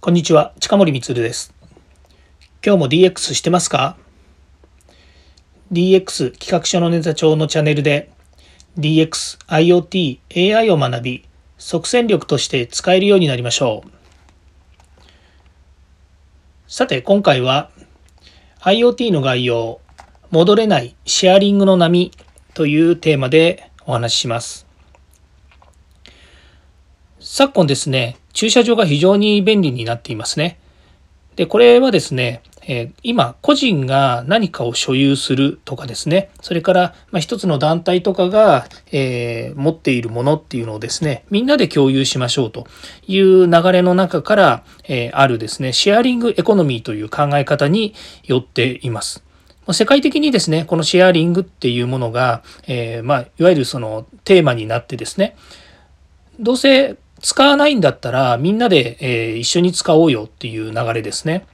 こんにちは、近森光です。今日も DX してますか ?DX 企画書のネタ帳のチャンネルで DX、IoT、AI を学び、即戦力として使えるようになりましょう。さて、今回は IoT の概要、戻れないシェアリングの波というテーマでお話しします。昨今ですね、駐車場が非常に便利になっていますね。で、これはですね、え今、個人が何かを所有するとかですね、それから、まあ、一つの団体とかが、え持っているものっていうのをですね、みんなで共有しましょうという流れの中から、えあるですね、シェアリングエコノミーという考え方によっています。世界的にですね、このシェアリングっていうものが、えま、いわゆるそのテーマになってですね、どうせ使わないんだったらみんなで、え一緒に使おうよっていう流れですね。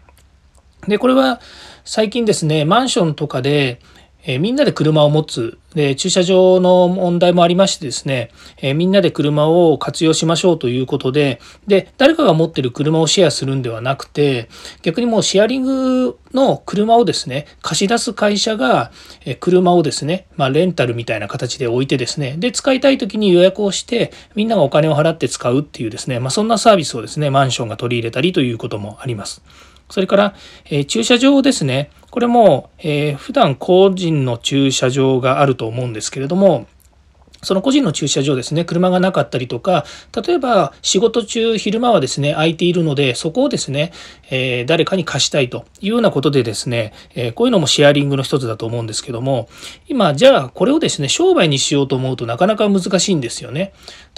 で、これは最近ですね、マンションとかで、えみんなで車を持つで、駐車場の問題もありましてですね、えーみんなで車を活用しましょうということで、で、誰かが持ってる車をシェアするんではなくて、逆にもうシェアリングの車をですね、貸し出す会社が、え車をですね、まあ、レンタルみたいな形で置いてですね、で、使いたい時に予約をして、みんながお金を払って使うっていうですね、まあ、そんなサービスをですね、マンションが取り入れたりということもあります。それから、えー駐車場ですね。これも、えー普段個人の駐車場があると思うんですけれども、その個人の駐車場ですね、車がなかったりとか、例えば仕事中、昼間はですね、空いているので、そこをですね、えー誰かに貸したいというようなことでですね、えーこういうのもシェアリングの一つだと思うんですけども、今、じゃあこれをですね、商売にしようと思うとなかなか難しいんですよね。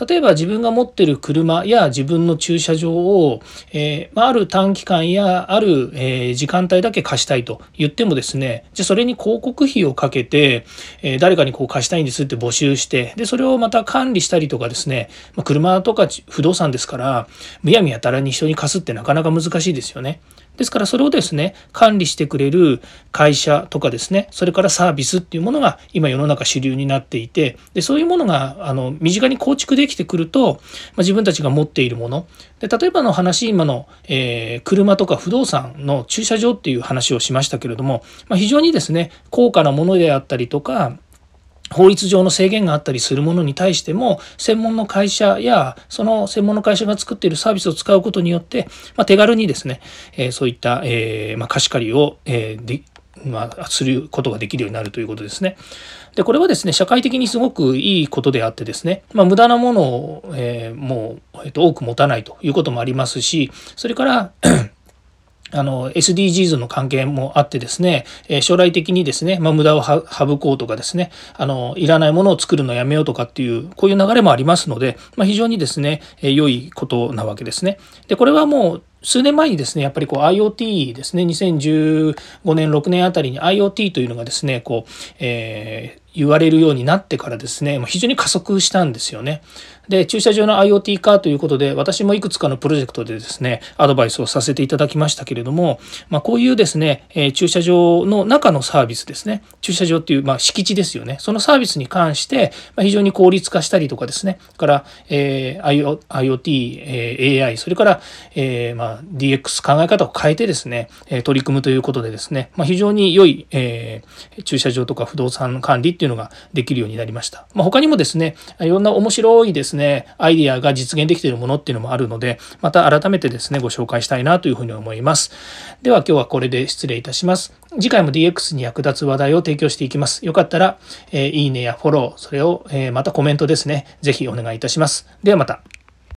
例えば自分が持ってる車や自分の駐車場を、えーまあ、る短期間やある、え時間帯だけ貸したいと言ってもですね、じゃあそれに広告費をかけて、え誰かにこう貸したいんですって募集して、で、それをまた管理したりとかですね、まあ、車とか不動産ですから、むやみやたらに人に貸すってなかなか難しいですよね。ですからそれをですね、管理してくれる会社とかですね、それからサービスっていうものが今世の中主流になっていて、でそういうものがあの身近に構築できてくると、まあ、自分たちが持っているもの、で例えばの話、今の、えー車とか不動産の駐車場っていう話をしましたけれども、まあ、非常にですね、高価なものであったりとか、法律上の制限があったりするものに対しても専門の会社やその専門の会社が作っているサービスを使うことによって、まあ、手軽にですね、えーそういった、えーまあ、貸し借りを、えーでまあ、することができるようになるということですね。でこれはですね社会的にすごくいいことであってですね、まあ、無駄なものを、えーもう、えーと多く持たないということもありますしそれからあの SDGs の関係もあってですね、え将来的にですね、まあ、無駄を省こうとかですねあのいらないものを作るのやめようとかっていうこういう流れもありますので、まあ、非常にですね、え良いことなわけですね。でこれはもう数年前にですねやっぱりこう IoT ですね2015年6年あたりに IoT というのがですねこう、えー言われるようになってからですね、非常に加速したんですよね。で、駐車場の IoT 化ということで、私もいくつかのプロジェクトでですね、アドバイスをさせていただきましたけれども、まあ、こういうですね、え駐車場の中のサービスですね、駐車場っていう、まあ、敷地ですよね、そのサービスに関して、ま、非常に効率化したりとかですね、それから、えー IoT、え AI、それから、えーま、DX 考え方を変えてですね、取り組むということでですね、まあ、非常に良い、えー駐車場とか不動産管理っていういうのができるようになりました。まあ、他にもですね、いろんな面白いですね、アイデアが実現できているものっていうのもあるので、また改めてですね、ご紹介したいなというふうに思います。では今日はこれで失礼いたします。次回も DX に役立つ話題を提供していきます。よかったら、えいいねやフォロー、それを、えまたコメントですね、ぜひお願いいたします。ではまた。